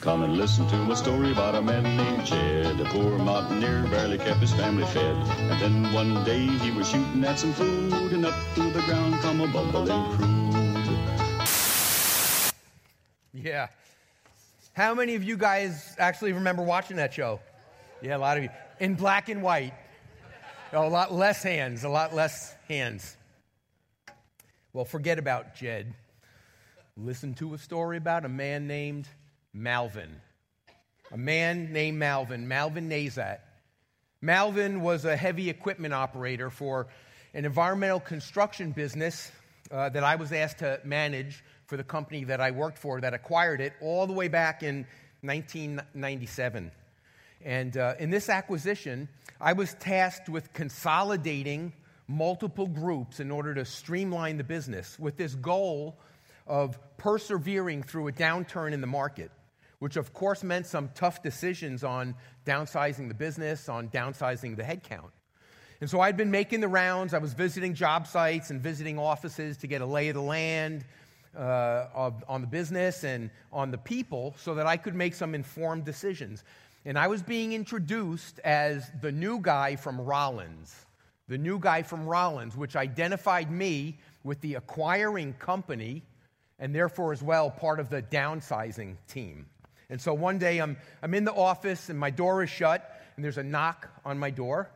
Come and listen to a story about a man named Jed. A poor mountaineer barely kept his family fed. And then one day he was shooting at some food, and up through the ground come a bumbling crude. Yeah. How many of you guys actually remember watching that show? Yeah, a lot of you. In black and white. Oh, a lot less hands, a lot less hands. Well, forget about Jed. Listen to a story about a man named Malvin. A man named Malvin, Malvin Nazat. Malvin was a heavy equipment operator for an environmental construction business uh, that I was asked to manage for the company that I worked for that acquired it all the way back in 1997. And uh, in this acquisition, I was tasked with consolidating multiple groups in order to streamline the business with this goal of persevering through a downturn in the market, which of course meant some tough decisions on downsizing the business, on downsizing the headcount. And so I'd been making the rounds. I was visiting job sites and visiting offices to get a lay of the land uh, of, on the business and on the people so that I could make some informed decisions. And I was being introduced as the new guy from Rollins, the new guy from Rollins, which identified me with the acquiring company and therefore as well part of the downsizing team. And so one day I'm, I'm in the office and my door is shut and there's a knock on my door.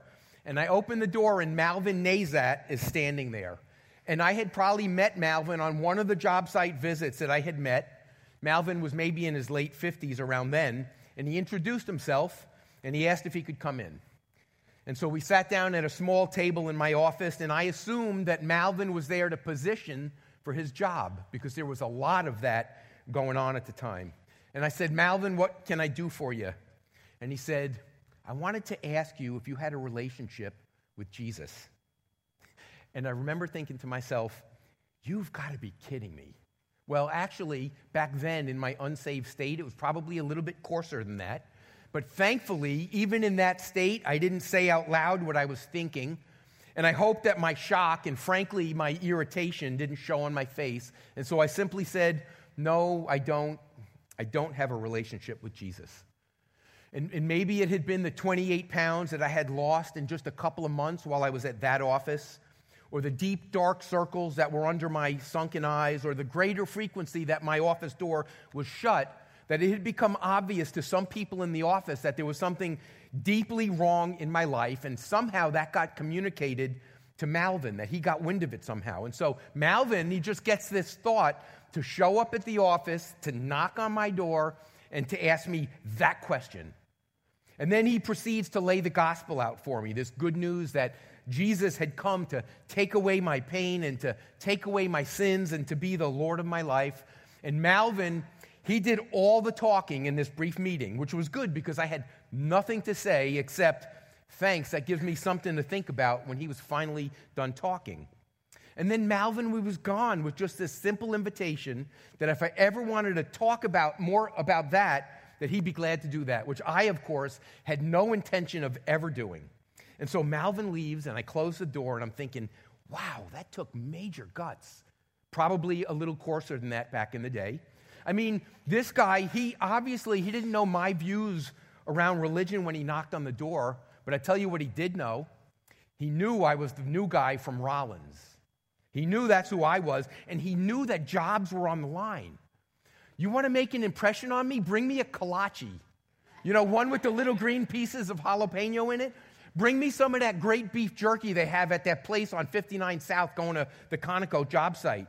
And I open the door and Malvin Nazat is standing there. And I had probably met Malvin on one of the job site visits that I had met. Malvin was maybe in his late 50s around then. And he introduced himself and he asked if he could come in. And so we sat down at a small table in my office, and I assumed that Malvin was there to position for his job because there was a lot of that going on at the time. And I said, Malvin, what can I do for you? And he said, I wanted to ask you if you had a relationship with Jesus. And I remember thinking to myself, you've got to be kidding me. Well, actually, back then in my unsaved state, it was probably a little bit coarser than that. But thankfully, even in that state, I didn't say out loud what I was thinking. And I hope that my shock and frankly my irritation didn't show on my face. And so I simply said, No, I don't. I don't have a relationship with Jesus. And, and, maybe it had been the 28 pounds that I had lost in just a couple of months while I was at that office, or the deep, dark circles that were under my sunken eyes, or the greater frequency that my office door was shut, that it had become obvious to some people in the office that there was something deeply wrong in my life, and somehow that got communicated to Malvin, that he got wind of it somehow. And so Malvin, he just gets this thought to show up at the office, to knock on my door, and to ask me that question. And then he proceeds to lay the gospel out for me this good news that Jesus had come to take away my pain and to take away my sins and to be the Lord of my life. And Malvin, he did all the talking in this brief meeting, which was good because I had nothing to say except thanks. That gives me something to think about when he was finally done talking. And then Malvin was gone with just this simple invitation that if I ever wanted to talk about more about that, that he'd be glad to do that, which I, of course, had no intention of ever doing. And so Malvin leaves, and I close the door, and I'm thinking, wow, that took major guts. Probably a little coarser than that back in the day. I mean, this guy, he obviously he didn't know my views around religion when he knocked on the door, but I tell you what he did know. He knew I was the new guy from Rollins. He knew that's who I was, and he knew that jobs were on the line. You want to make an impression on me? Bring me a kolache. You know, one with the little green pieces of jalapeno in it. Bring me some of that great beef jerky they have at that place on 59 South going to the Conoco job site.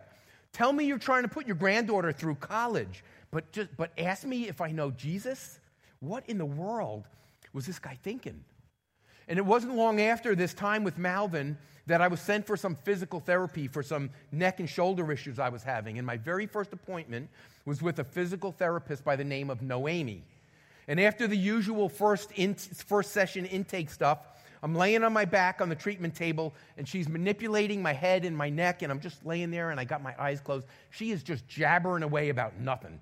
Tell me you're trying to put your granddaughter through college, but, just, but ask me if I know Jesus? What in the world was this guy thinking? And it wasn't long after this time with Malvin that I was sent for some physical therapy for some neck and shoulder issues I was having. And my very first appointment was with a physical therapist by the name of Noemi. And after the usual first, in, first session intake stuff, I'm laying on my back on the treatment table, and she's manipulating my head and my neck, and I'm just laying there, and I got my eyes closed. She is just jabbering away about nothing.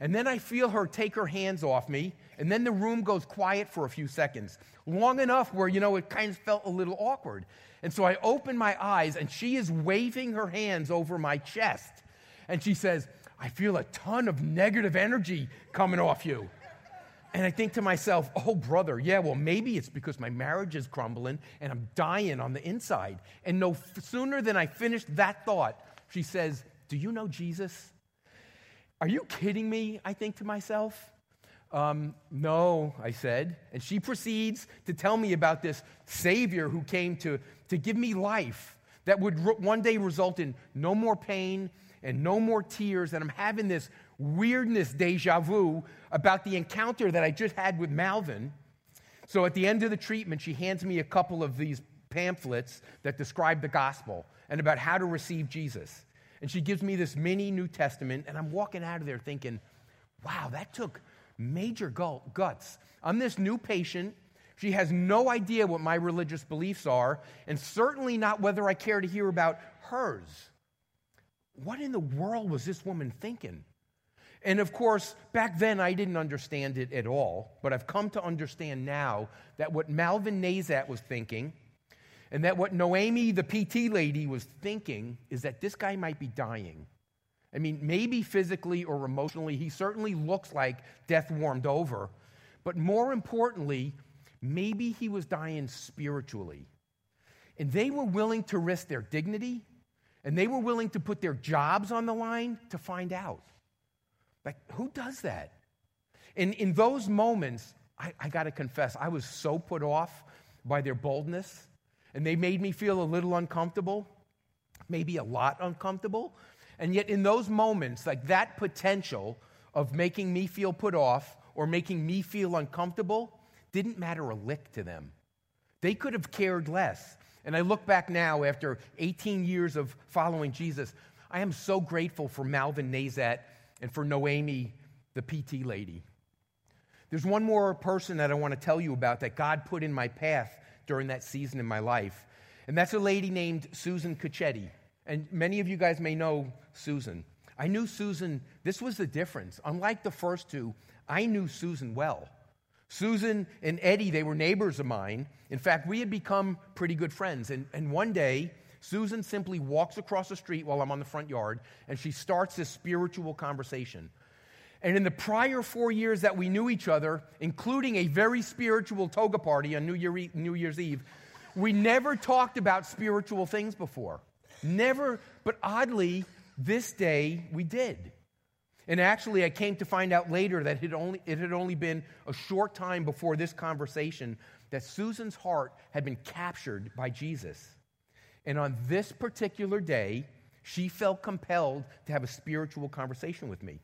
And then I feel her take her hands off me, and then the room goes quiet for a few seconds, long enough where, you know, it kind of felt a little awkward. And so I open my eyes, and she is waving her hands over my chest, and she says, I feel a ton of negative energy coming off you. And I think to myself, oh, brother, yeah, well, maybe it's because my marriage is crumbling and I'm dying on the inside. And no sooner than I finished that thought, she says, Do you know Jesus? Are you kidding me? I think to myself. Um, no, I said. And she proceeds to tell me about this Savior who came to, to give me life that would re- one day result in no more pain and no more tears. And I'm having this weirdness deja vu about the encounter that I just had with Malvin. So at the end of the treatment, she hands me a couple of these pamphlets that describe the gospel and about how to receive Jesus. And she gives me this mini New Testament, and I'm walking out of there thinking, wow, that took major guts. I'm this new patient. She has no idea what my religious beliefs are, and certainly not whether I care to hear about hers. What in the world was this woman thinking? And of course, back then I didn't understand it at all, but I've come to understand now that what Malvin Nazat was thinking and that what Noemi, the PT lady, was thinking is that this guy might be dying. I mean, maybe physically or emotionally, he certainly looks like death warmed over. But more importantly, maybe he was dying spiritually. And they were willing to risk their dignity and they were willing to put their jobs on the line to find out. Like, who does that? And in those moments, I, I got to confess, I was so put off by their boldness, and they made me feel a little uncomfortable, maybe a lot uncomfortable. And yet, in those moments, like that potential of making me feel put off or making me feel uncomfortable didn't matter a lick to them. They could have cared less. And I look back now after 18 years of following Jesus, I am so grateful for Malvin Nazat and for Noemi, the PT lady. There's one more person that I want to tell you about that God put in my path during that season in my life, and that's a lady named Susan Cacchetti. And many of you guys may know Susan. I knew Susan, this was the difference. Unlike the first two, I knew Susan well. Susan and Eddie, they were neighbors of mine. In fact, we had become pretty good friends. And, and one day, Susan simply walks across the street while I'm on the front yard, and she starts this spiritual conversation. And in the prior four years that we knew each other, including a very spiritual toga party on New, Year, New Year's Eve, we never talked about spiritual things before. Never, but oddly, this day we did. And actually, I came to find out later that it, only, it had only been a short time before this conversation that Susan's heart had been captured by Jesus. And on this particular day, she felt compelled to have a spiritual conversation with me.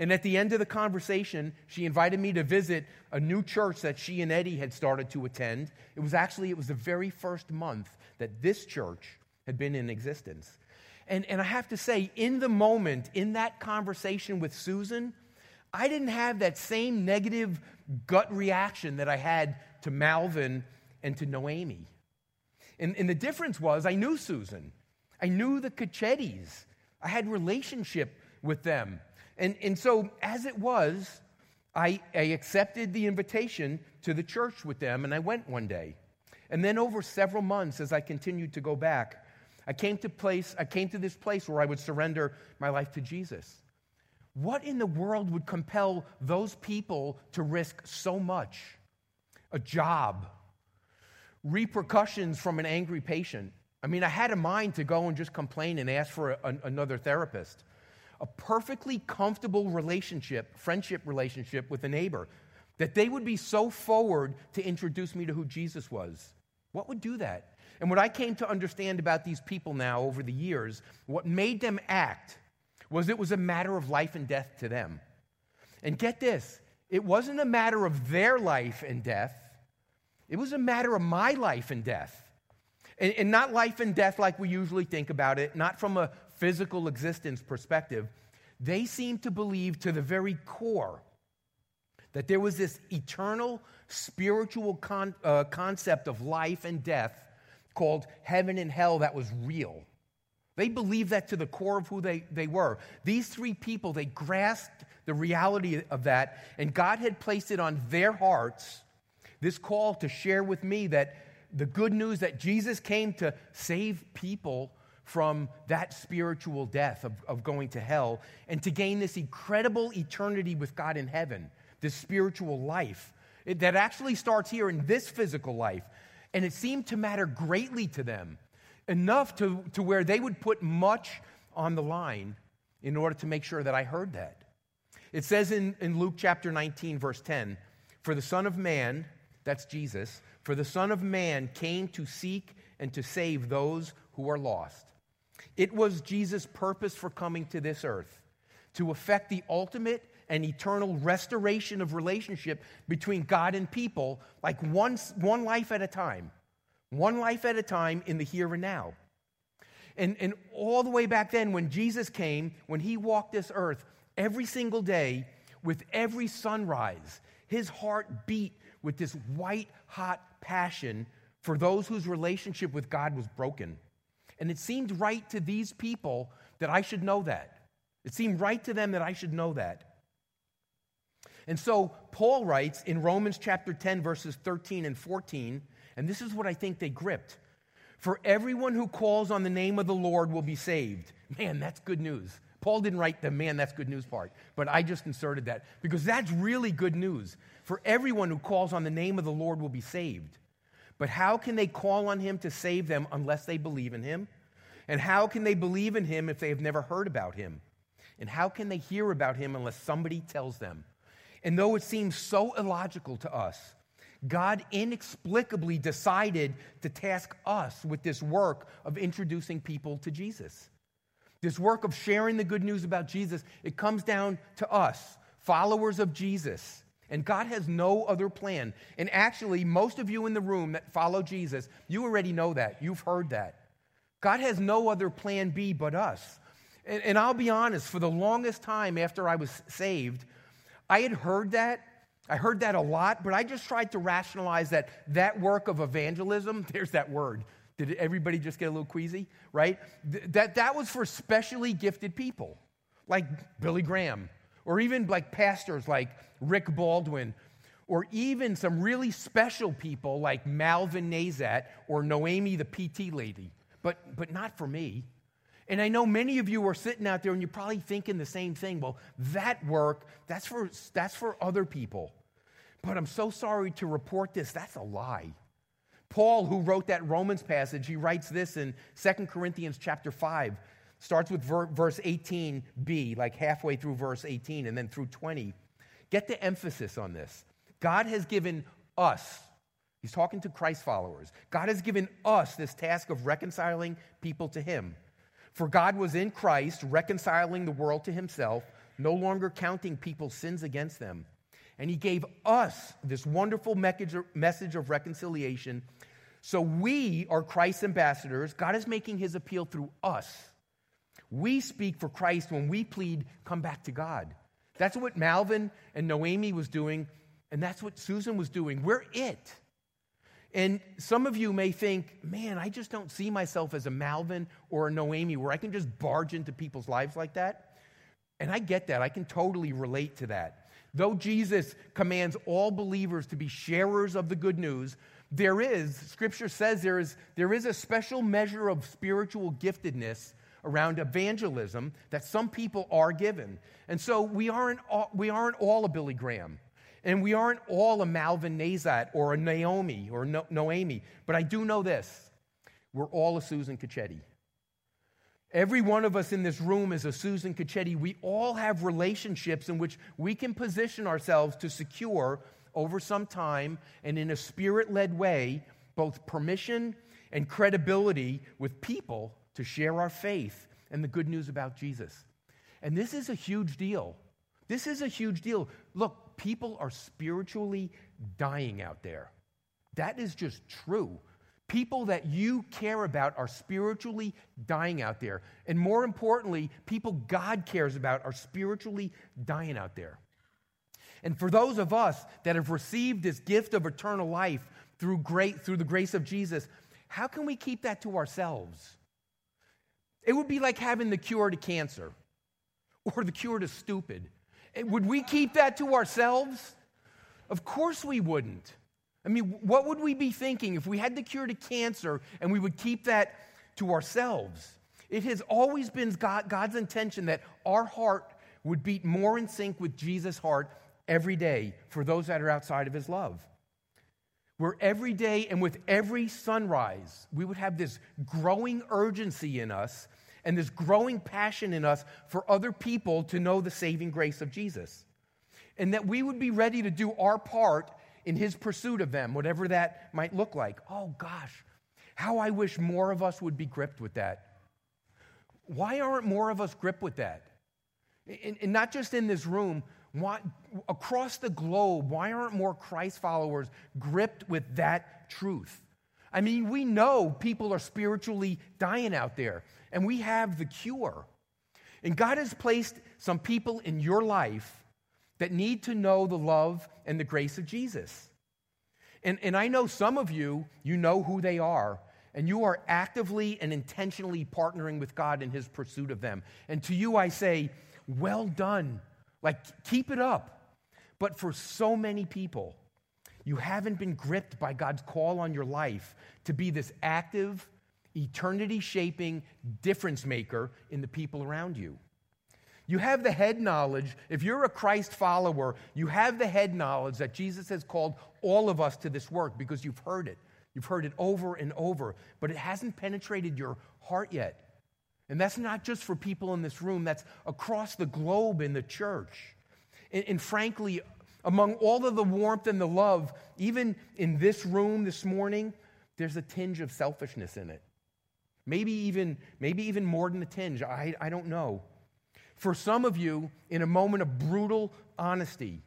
And at the end of the conversation, she invited me to visit a new church that she and Eddie had started to attend. It was actually it was the very first month that this church had been in existence. And, and I have to say, in the moment, in that conversation with Susan, I didn't have that same negative gut reaction that I had to Malvin and to Noemi. And, and the difference was I knew Susan, I knew the Cacchettis, I had relationship with them. And, and so, as it was, I, I accepted the invitation to the church with them, and I went one day. And then, over several months, as I continued to go back, I came to place, I came to this place where I would surrender my life to Jesus. What in the world would compel those people to risk so much? A job, repercussions from an angry patient. I mean, I had a mind to go and just complain and ask for a, another therapist. A perfectly comfortable relationship, friendship relationship with a neighbor, that they would be so forward to introduce me to who Jesus was. What would do that? And what I came to understand about these people now over the years, what made them act was it was a matter of life and death to them. And get this, it wasn't a matter of their life and death, it was a matter of my life and death. And, not life and death like we usually think about it, not from a physical existence perspective. They seemed to believe to the very core that there was this eternal spiritual con- uh, concept of life and death called heaven and hell that was real. They believed that to the core of who they, they were. These three people, they grasped the reality of that, and God had placed it on their hearts this call to share with me that the good news that Jesus came to save people from that spiritual death of, of going to hell and to gain this incredible eternity with God in heaven, this spiritual life it, that actually starts here in this physical life. And it seemed to matter greatly to them, enough to, to where they would put much on the line in order to make sure that I heard that. It says in, in Luke chapter 19, verse 10 For the Son of Man, that's Jesus, for the Son of Man came to seek and to save those who are lost. It was Jesus' purpose for coming to this earth to effect the ultimate and eternal restoration of relationship between God and people, like one, one life at a time, one life at a time in the here and now. And, and all the way back then, when Jesus came, when he walked this earth, every single day, with every sunrise, his heart beat with this white hot passion for those whose relationship with God was broken. And it seemed right to these people that I should know that. It seemed right to them that I should know that. And so Paul writes in Romans chapter 10, verses 13 and 14, and this is what I think they gripped. For everyone who calls on the name of the Lord will be saved. Man, that's good news. Paul didn't write the man, that's good news part, but I just inserted that because that's really good news. For everyone who calls on the name of the Lord will be saved. But how can they call on him to save them unless they believe in him? And how can they believe in him if they have never heard about him? And how can they hear about him unless somebody tells them? And though it seems so illogical to us, God inexplicably decided to task us with this work of introducing people to Jesus. This work of sharing the good news about Jesus, it comes down to us, followers of Jesus. And God has no other plan. And actually, most of you in the room that follow Jesus, you already know that. You've heard that. God has no other plan B but us. And, and I'll be honest, for the longest time after I was saved, I had heard that. I heard that a lot, but I just tried to rationalize that that work of evangelism, there's that word, did everybody just get a little queasy? Right? Th- that, that was for specially gifted people, like Billy Graham, or even like pastors like Rick Baldwin, or even some really special people like Malvin Nazat or Noemi the PT lady, but, but not for me. And I know many of you are sitting out there and you're probably thinking the same thing. Well, that work, that's for, that's for other people. But I'm so sorry to report this, that's a lie. Paul, who wrote that Romans passage, he writes this in 2 Corinthians chapter 5. Starts with ver- verse 18b, like halfway through verse 18 and then through 20. Get the emphasis on this. God has given us, he's talking to Christ followers, God has given us this task of reconciling people to him. For God was in Christ, reconciling the world to himself, no longer counting people's sins against them. And he gave us this wonderful message of reconciliation. So we are Christ's ambassadors. God is making his appeal through us. We speak for Christ when we plead, come back to God. That's what Malvin and Noemi was doing, and that's what Susan was doing. We're it. And some of you may think, man, I just don't see myself as a Malvin or a Noemi where I can just barge into people's lives like that. And I get that. I can totally relate to that. Though Jesus commands all believers to be sharers of the good news, there is, Scripture says there is, there is a special measure of spiritual giftedness around evangelism that some people are given. And so we aren't all, we aren't all a Billy Graham. And we aren't all a Malvin Nazat or a Naomi or no- Noemi. But I do know this we're all a Susan Cacchetti. Every one of us in this room is a Susan Cacchetti. We all have relationships in which we can position ourselves to secure over some time and in a spirit led way both permission and credibility with people to share our faith and the good news about Jesus. And this is a huge deal. This is a huge deal. Look, people are spiritually dying out there. That is just true. People that you care about are spiritually dying out there. And more importantly, people God cares about are spiritually dying out there. And for those of us that have received this gift of eternal life through, great, through the grace of Jesus, how can we keep that to ourselves? It would be like having the cure to cancer or the cure to stupid. Would we keep that to ourselves? Of course we wouldn't. I mean, what would we be thinking if we had the cure to cancer and we would keep that to ourselves? It has always been God, God's intention that our heart would beat more in sync with Jesus' heart every day for those that are outside of his love. Where every day and with every sunrise, we would have this growing urgency in us and this growing passion in us for other people to know the saving grace of Jesus. And that we would be ready to do our part in his pursuit of them, whatever that might look like. Oh gosh, how I wish more of us would be gripped with that. Why aren't more of us gripped with that? And, not just in this room, why, across the globe, why aren't more Christ followers gripped with that truth? I mean, we know people are spiritually dying out there, and we have the cure. And God has placed some people in your life that need to know the love and the grace of Jesus. And, and I know some of you, you know who they are, and you are actively and intentionally partnering with God in his pursuit of them. And to you, I say, well done. Like, keep it up. But for so many people, you haven't been gripped by God's call on your life to be this active, eternity shaping difference maker in the people around you. You have the head knowledge. If you're a Christ follower, you have the head knowledge that Jesus has called all of us to this work because you've heard it. You've heard it over and over, but it hasn't penetrated your heart yet. And that's not just for people in this room, that's across the globe in the church. And, and, frankly, among all of the warmth and the love, even in this room this morning, there's a tinge of selfishness in it. Maybe even, maybe even more than a tinge. I, I don't know. For some of you, in a moment of brutal honesty,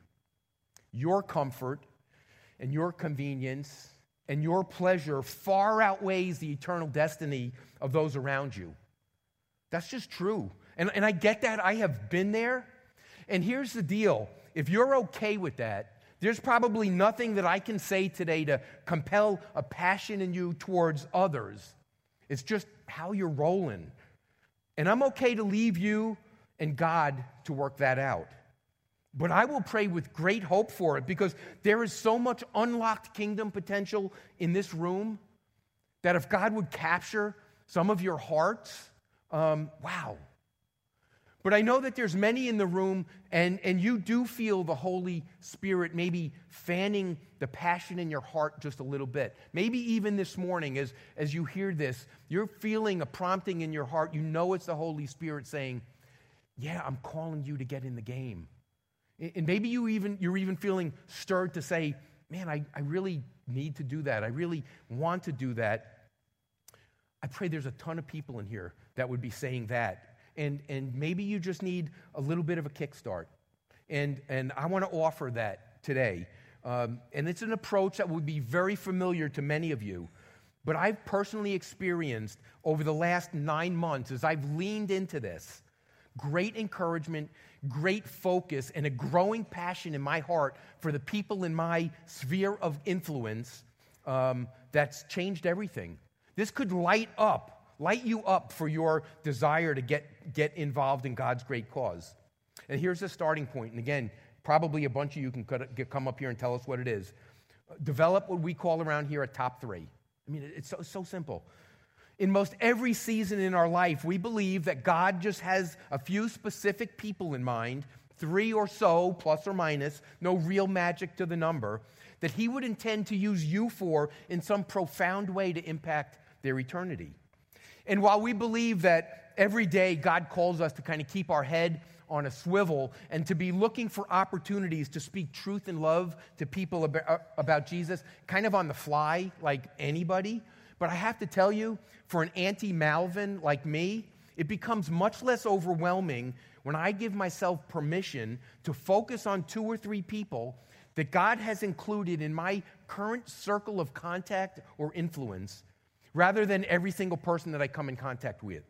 your comfort and your convenience and your pleasure far outweighs the eternal destiny of those around you. That's just true. And, and I get that. I have been there. And here's the deal if you're okay with that, there's probably nothing that I can say today to compel a passion in you towards others. It's just how you're rolling. And I'm okay to leave you and God to work that out. But I will pray with great hope for it because there is so much unlocked kingdom potential in this room that if God would capture some of your hearts, um, wow. But I know that there's many in the room, and, and you do feel the Holy Spirit maybe fanning the passion in your heart just a little bit. Maybe even this morning, as, as you hear this, you're feeling a prompting in your heart. You know it's the Holy Spirit saying, yeah, I'm calling you to get in the game. And maybe you even, you're even feeling stirred to say, man, I, I really need to do that. I really want to do that. I pray there's a ton of people in here that would be saying that. And, and maybe you just need a little bit of a kickstart. And, and I want to offer that today. Um, and it's an approach that would be very familiar to many of you. But I've personally experienced over the last nine months as I've leaned into this great encouragement, great focus, and a growing passion in my heart for the people in my sphere of influence um, that's changed everything. This could light up, light you up for your desire to get, get involved in God's great cause. And here's the starting point. And again, probably a bunch of you can come up here and tell us what it is. Develop what we call around here a top three. I mean, it's so, so simple in most every season in our life, we believe that God just has a few specific people in mind, three or so, plus or minus, no real magic to the number, that He would intend to use you for in some profound way to impact their eternity. And while we believe that every day God calls us to kind of keep our head on a swivel and to be looking for opportunities to speak truth and love to people uh, about Jesus, kind of on the fly, like anybody, but I have to tell you, for an anti Malvin like me, it becomes much less overwhelming when I give myself permission to focus on two or three people that God has included in my current circle of contact or influence rather than every single person that I come in contact with.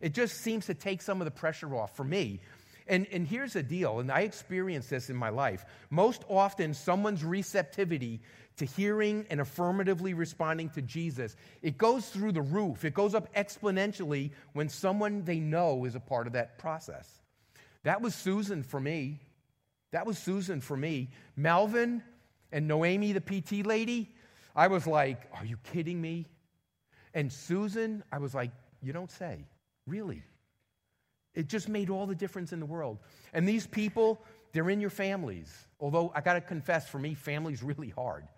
It just seems to take some of the pressure off for me. And, and here's the deal, and I experience this in my life. Most often, someone's receptivity to hearing and affirmatively responding to Jesus, it goes through the roof. It goes up exponentially when someone they know is a part of that process. That was Susan for me. That was Susan for me. Melvin and Noemi, the PT lady, I was like, Are you kidding me? And Susan, I was like, You don't say. Really. It just made all the difference in the world. And these people, they're in your families. Although I got to confess, for me, family's really hard.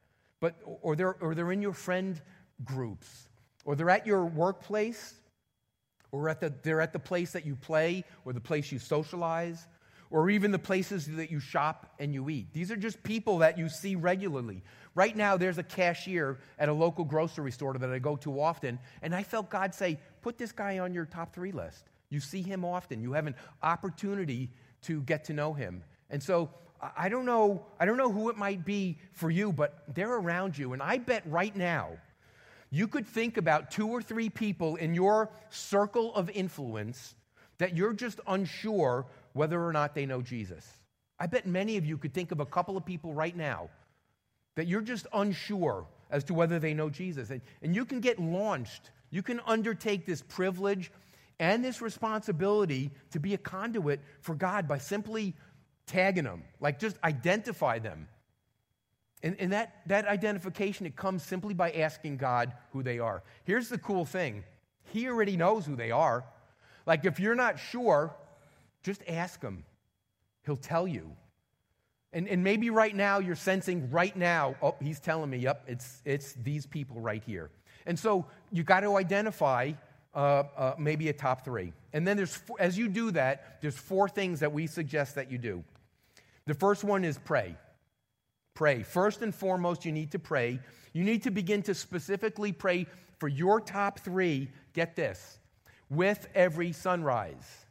But, or, they're, or they're in your friend groups, or they're at your workplace, or at the, they're at the place that you play, or the place you socialize, or even the places that you shop and you eat. These are just people that you see regularly. Right now, there's a cashier at a local grocery store that I go to often, and I felt God say, Put this guy on your top three list. You see him often, you have an opportunity to get to know him. And so I don't know, I don't know who it might be for you, but they're around you. And I bet right now, you could think about two or three people in your circle of influence that you're just unsure whether or not they know Jesus. I bet many of you could think of a couple of people right now that you're just unsure as to whether they know Jesus. And, and you can get launched. You can undertake this privilege and this responsibility to be a conduit for God by simply tagging them, like just identify them. And, and that, that identification, it comes simply by asking God who they are. Here's the cool thing He already knows who they are. Like, if you're not sure, just ask Him, He'll tell you. And, and maybe right now you're sensing right now, oh, He's telling me, yep, it's, it's these people right here. And so you got to identify uh, uh, maybe a top three. And then there's, as you do that, there's four things that we suggest that you do. The first one is pray. Pray. First and foremost, you need to pray. You need to begin to specifically pray for your top three. Get this with every sunrise.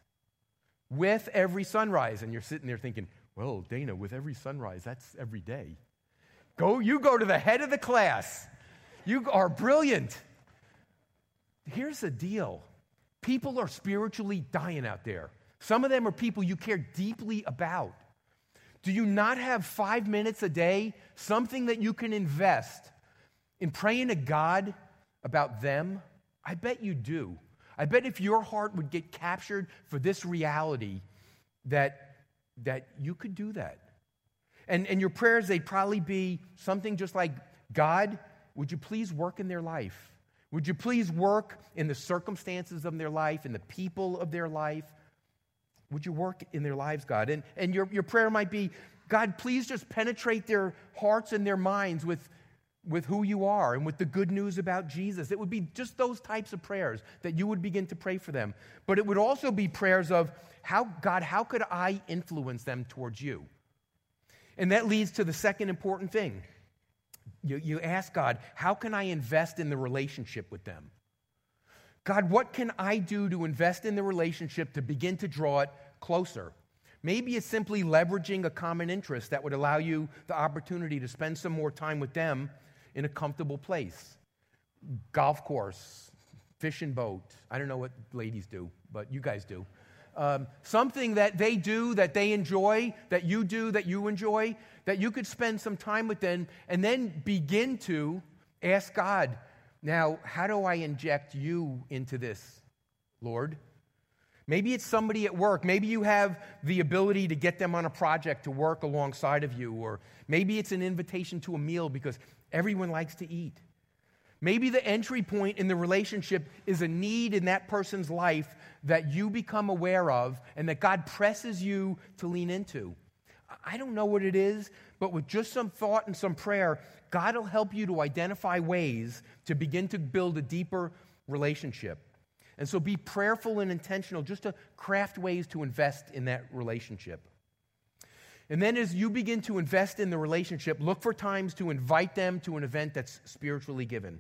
With every sunrise. And you're sitting there thinking, well, Dana, with every sunrise, that's every day. Go, you go to the head of the class. You are brilliant. Here's the deal people are spiritually dying out there. Some of them are people you care deeply about. Do you not have five minutes a day, something that you can invest in praying to God about them? I bet you do. I bet if your heart would get captured for this reality, that, that you could do that. And, and your prayers, they'd probably be something just like God, would you please work in their life? Would you please work in the circumstances of their life, in the people of their life? Would you work in their lives, God? And, and your, your prayer might be, God, please just penetrate their hearts and their minds with, with who you are and with the good news about Jesus. It would be just those types of prayers that you would begin to pray for them. But it would also be prayers of, how, God, how could I influence them towards you? And that leads to the second important thing. You, you ask God, how can I invest in the relationship with them? God, what can I do to invest in the relationship to begin to draw it closer? Maybe it's simply leveraging a common interest that would allow you the opportunity to spend some more time with them in a comfortable place. Golf course, fishing boat. I don't know what ladies do, but you guys do. Um, something that they do that they enjoy, that you do that you enjoy, that you could spend some time with them and then begin to ask God, now, how do I inject you into this, Lord? Maybe it's somebody at work. Maybe you have the ability to get them on a project to work alongside of you. Or maybe it's an invitation to a meal because everyone likes to eat. Maybe the entry point in the relationship is a need in that person's life that you become aware of and that God presses you to lean into. I don't know what it is, but with just some thought and some prayer, God will help you to identify ways to begin to build a deeper relationship. And so be prayerful and intentional just to craft ways to invest in that relationship. And then as you begin to invest in the relationship, look for times to invite them to an event that's spiritually given.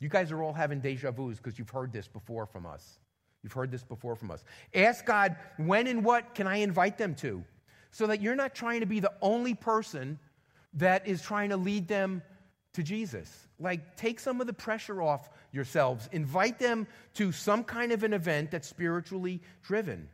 You guys are all having deja vus because you've heard this before from us. You've heard this before from us. Ask God, when and what can I invite them to? So that you're not trying to be the only person that is trying to lead them to Jesus. Like, take some of the pressure off yourselves. Invite them to some kind of an event that's spiritually driven.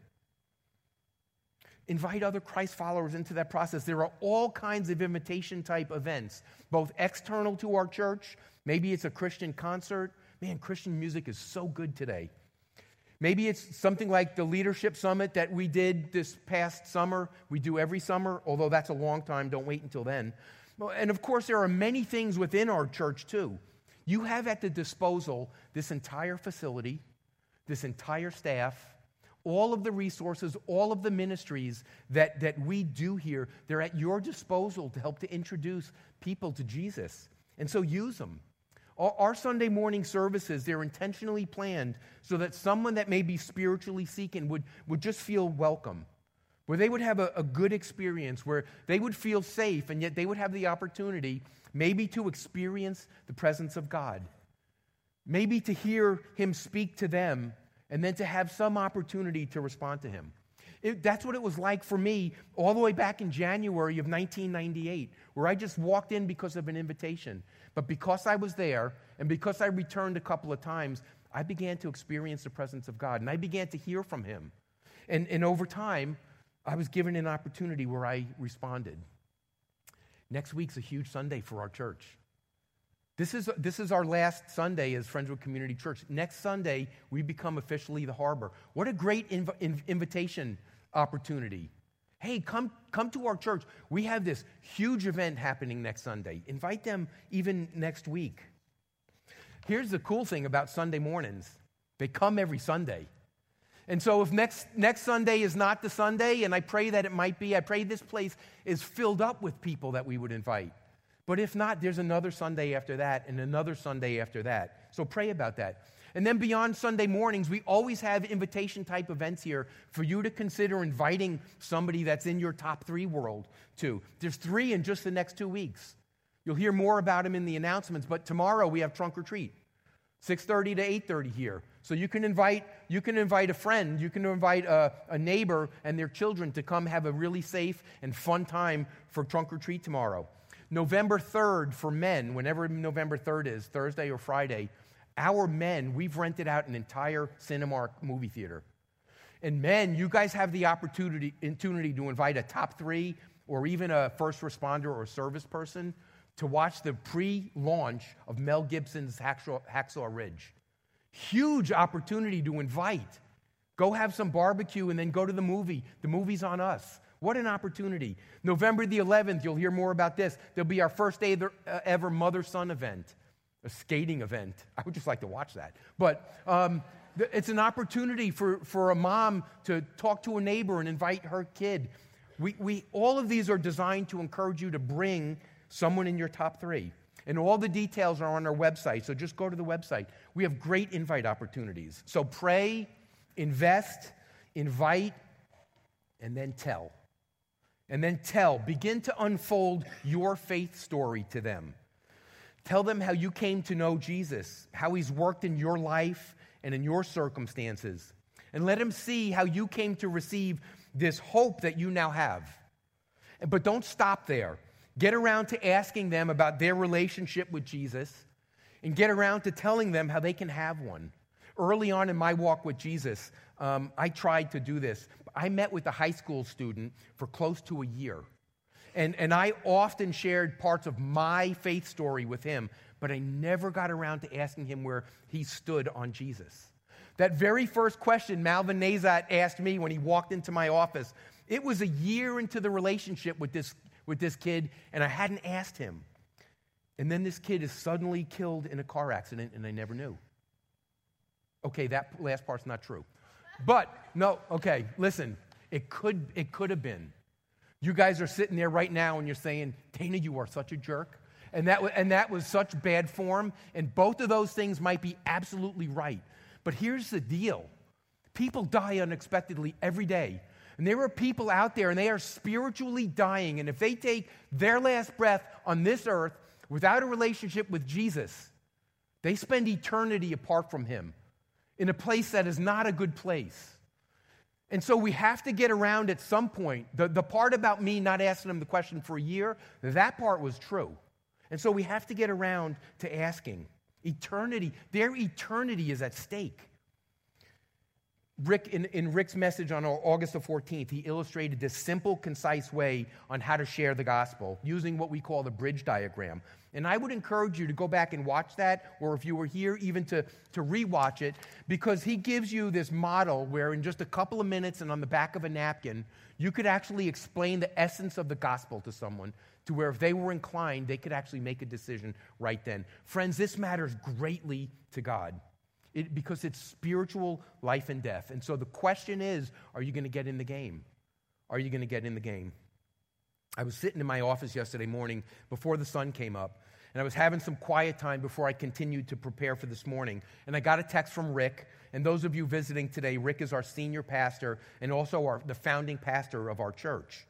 Invite other Christ followers into that process. There are all kinds of invitation type events, both external to our church. Maybe it's a Christian concert. Man, Christian music is so good today. Maybe it's something like the leadership summit that we did this past summer. We do every summer, although that's a long time. Don't wait until then. And of course, there are many things within our church, too. You have at the disposal this entire facility. this entire staff, all of the resources, all of the ministries that, that we do here, they're at your disposal to help to introduce people to Jesus. And so use them. Our, Sunday morning services, they're intentionally planned so that someone that may be spiritually seeking would, would just feel welcome, where they would have a, a good experience, where they would feel safe, and yet they would have the opportunity maybe to experience the presence of God, maybe to hear Him speak to them and then to have some opportunity to respond to him. It, that's what it was like for me all the way back in January of 1998, where I just walked in because of an invitation. But because I was there and because I returned a couple of times, I began to experience the presence of God and I began to hear from Him. And, and over time, I was given an opportunity where I responded. Next week's a huge Sunday for our church. This is, this is our last Sunday as Friendswood Community Church. Next Sunday, we become officially the harbor. What a great inv- inv- invitation opportunity. Hey, come, come to our church. We have this huge event happening next Sunday. Invite them even next week. Here's the cool thing about Sunday mornings they come every Sunday. And so, if next, next Sunday is not the Sunday, and I pray that it might be, I pray this place is filled up with people that we would invite. But if not, there's another Sunday after that and another Sunday after that. So pray about that. And then beyond Sunday mornings, we always have invitation type events here for you to consider inviting somebody that's in your top three world to. There's three in just the next two weeks. You'll hear more about them in the announcements, but tomorrow we have trunk or treat. 6.30 to 8.30 here so you can invite you can invite a friend you can invite a, a, neighbor and their children to come have a really safe and fun time for trunk or treat tomorrow November 3rd for men, whenever November 3rd is, Thursday or Friday, our men, we've rented out an entire Cinemark movie theater. And men, you guys have the opportunity, opportunity to invite a top three or even a first responder or service person to watch the pre launch of Mel Gibson's Hacksaw, Hacksaw Ridge. Huge opportunity to invite. Go have some barbecue and then go to the movie. The movie's on us. What an opportunity. November the 11th, you'll hear more about this. There'll be our first ever, uh, ever mother son event, a skating event. I would just like to watch that. But um, it's an opportunity for, for a mom to talk to a neighbor and invite her kid. We, we, all of these are designed to encourage you to bring someone in your top three. And all the details are on our website, so just go to the website. We have great invite opportunities. So pray, invest, invite, and then tell and then tell, begin to unfold your faith story to them. Tell them how you came to know Jesus, how he's worked in your life and in your circumstances. And let them see how you came to receive this hope that you now have. But don't stop there. Get around to asking them about their relationship with Jesus and get around to telling them how they can have one. Early on in my walk with Jesus, um, I tried to do this. I met with a high school student for close to a year. And, and I often shared parts of my faith story with him, but I never got around to asking him where he stood on Jesus. That very first question Malvin Nazat asked me when he walked into my office, it was a year into the relationship with this, with this kid, and I hadn't asked him. And then this kid is suddenly killed in a car accident, and I never knew. Okay, that last part's not true. But no, okay, listen, it could it could have been. You guys are sitting there right now and you're saying, Dana, you are such a jerk. And that, and that was such bad form. And both of those things might be absolutely right. But here's the deal people die unexpectedly every day. And there are people out there and they are spiritually dying. And if they take their last breath on this earth without a relationship with Jesus, they spend eternity apart from Him in a place that is not a good place. And so we have to get around at some point. The, the part about me not asking them the question for a year, that part was true. And so we have to get around to asking. Eternity, their eternity is at stake. Rick, in, in Rick's message on August the 14th, he illustrated this simple, concise way on how to share the gospel using what we call the bridge diagram. And I would encourage you to go back and watch that, or if you were here, even to, to rewatch it, because he gives you this model where, in just a couple of minutes and on the back of a napkin, you could actually explain the essence of the gospel to someone to where if they were inclined, they could actually make a decision right then. Friends, this matters greatly to God. It, because it's spiritual life and death. And so the question is are you going to get in the game? Are you going to get in the game? I was sitting in my office yesterday morning before the sun came up, and I was having some quiet time before I continued to prepare for this morning. And I got a text from Rick. And those of you visiting today, Rick is our senior pastor and also our, the founding pastor of our church.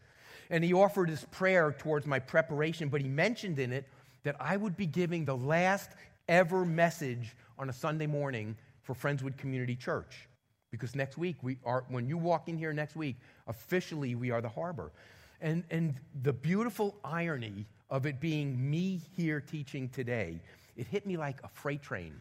And he offered his prayer towards my preparation, but he mentioned in it that I would be giving the last ever message on a Sunday morning for Friendswood Community Church. Because next week, we are, when you walk in here next week, officially we are the harbor. And, and the beautiful irony of it being me here teaching today, it hit me like a freight train.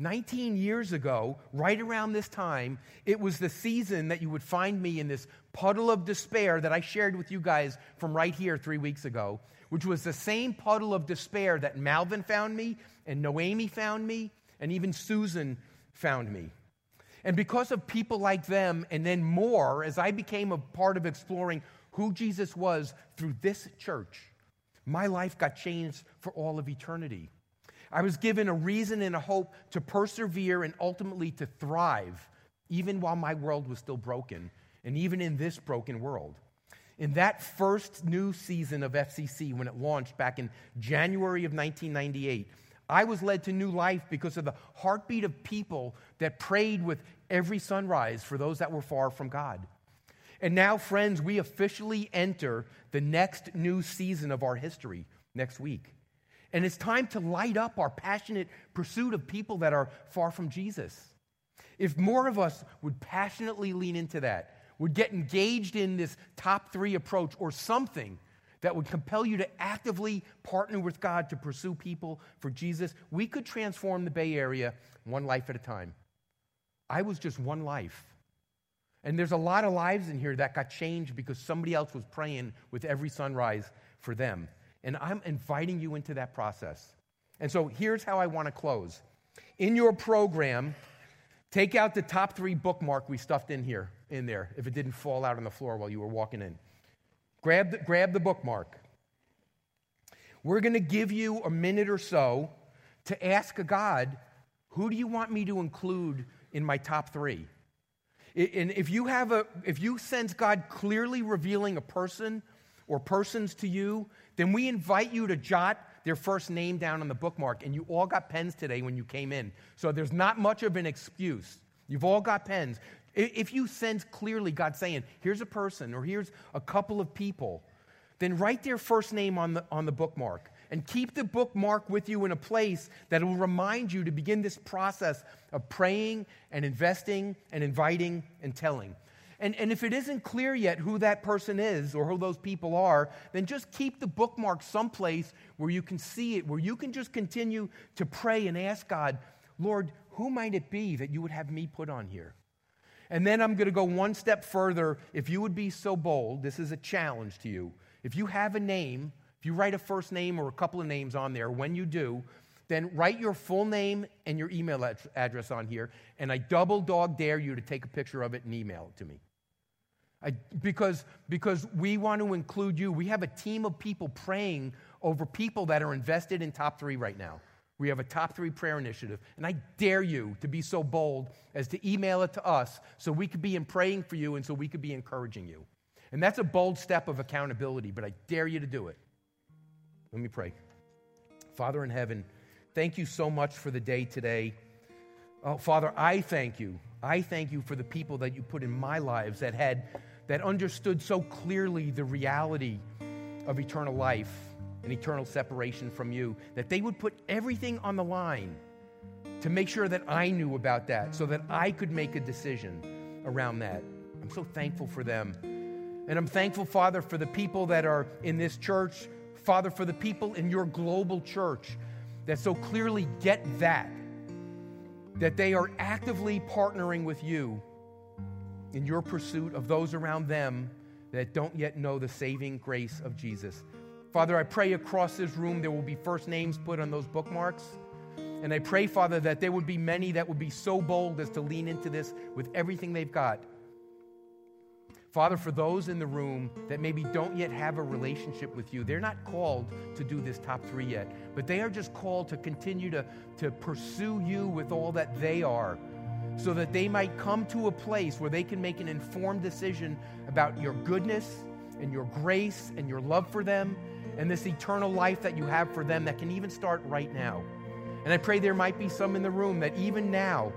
19 years ago, right around this time, it was the season that you would find me in this puddle of despair that I shared with you guys from right here three weeks ago, which was the same puddle of despair that Malvin found me, and Noemi found me, and even Susan found me. And because of people like them, and then more, as I became a part of exploring who Jesus was through this church, my life got changed for all of eternity. I was given a reason and a hope to persevere and ultimately to thrive, even while my world was still broken, and even in this broken world. In that first new season of FCC, when it launched back in January of 1998, I was led to new life because of the heartbeat of people that prayed with every sunrise for those that were far from God. And now, friends, we officially enter the next new season of our history next week. And it's time to light up our passionate pursuit of people that are far from Jesus. If more of us would passionately lean into that, would get engaged in this top three approach or something that would compel you to actively partner with God to pursue people for Jesus, we could transform the Bay Area one life at a time. I was just one life. And there's a lot of lives in here that got changed because somebody else was praying with every sunrise for them. And I'm inviting you into that process. And so here's how I want to close. In your program, take out the top three bookmark we stuffed in here, in there, if it didn't fall out on the floor while you were walking in. Grab the, grab the bookmark. We're going to give you a minute or so to ask God, who do you want me to include in my top three? And if you have a, if you sense God clearly revealing a person or persons to you, then we invite you to jot their first name down on the bookmark. And you all got pens today when you came in. So there's not much of an excuse. You've all got pens. If you sense clearly God saying, here's a person or here's a couple of people, then write their first name on the, on the bookmark and keep the bookmark with you in a place that will remind you to begin this process of praying and investing and inviting and telling. And, and if it isn't clear yet who that person is or who those people are, then just keep the bookmark someplace where you can see it, where you can just continue to pray and ask God, Lord, who might it be that you would have me put on here? And then I'm going to go one step further. If you would be so bold, this is a challenge to you. If you have a name if you write a first name or a couple of names on there, when you do, then write your full name and your email ad- address on here, and I double dog dare you to take a picture of it and email it to me. I, because, because we want to include you. We have a team of people praying over people that are invested in top three right now. We have a top three prayer initiative, and I dare you to be so bold as to email it to us so we could be in praying for you and so we could be encouraging you. And that's a bold step of accountability, but I dare you to do it. Let me pray. Father in heaven, thank you so much for the day today. Oh, Father, I thank you. I thank you for the people that you put in my lives that had that understood so clearly the reality of eternal life and eternal separation from you, that they would put everything on the line to make sure that I knew about that so that I could make a decision around that. I'm so thankful for them. And I'm thankful, Father, for the people that are in this church Father, for the people in your global church that so clearly get that, that they are actively partnering with you in your pursuit of those around them that don't yet know the saving grace of Jesus. Father, I pray across this room there will be first names put on those bookmarks. And I pray, Father, that there would be many that would be so bold as to lean into this with everything they've got. Father, for those in the room that maybe don't yet have a relationship with you, they're not called to do this top three yet, but they are just called to continue to, to pursue you with all that they are so that they might come to a place where they can make an informed decision about your goodness and your grace and your love for them and this eternal life that you have for them that can even start right now. And I pray there might be some in the room that even now,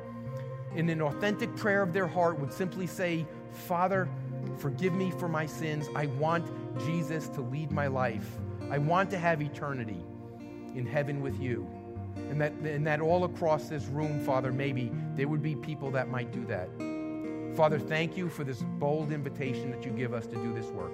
in an authentic prayer of their heart, would simply say, Father, Forgive me for my sins. I want Jesus to lead my life. I want to have eternity in heaven with you. And that, and that all across this room, Father, maybe there would be people that might do that. Father, thank you for this bold invitation that you give us to do this work.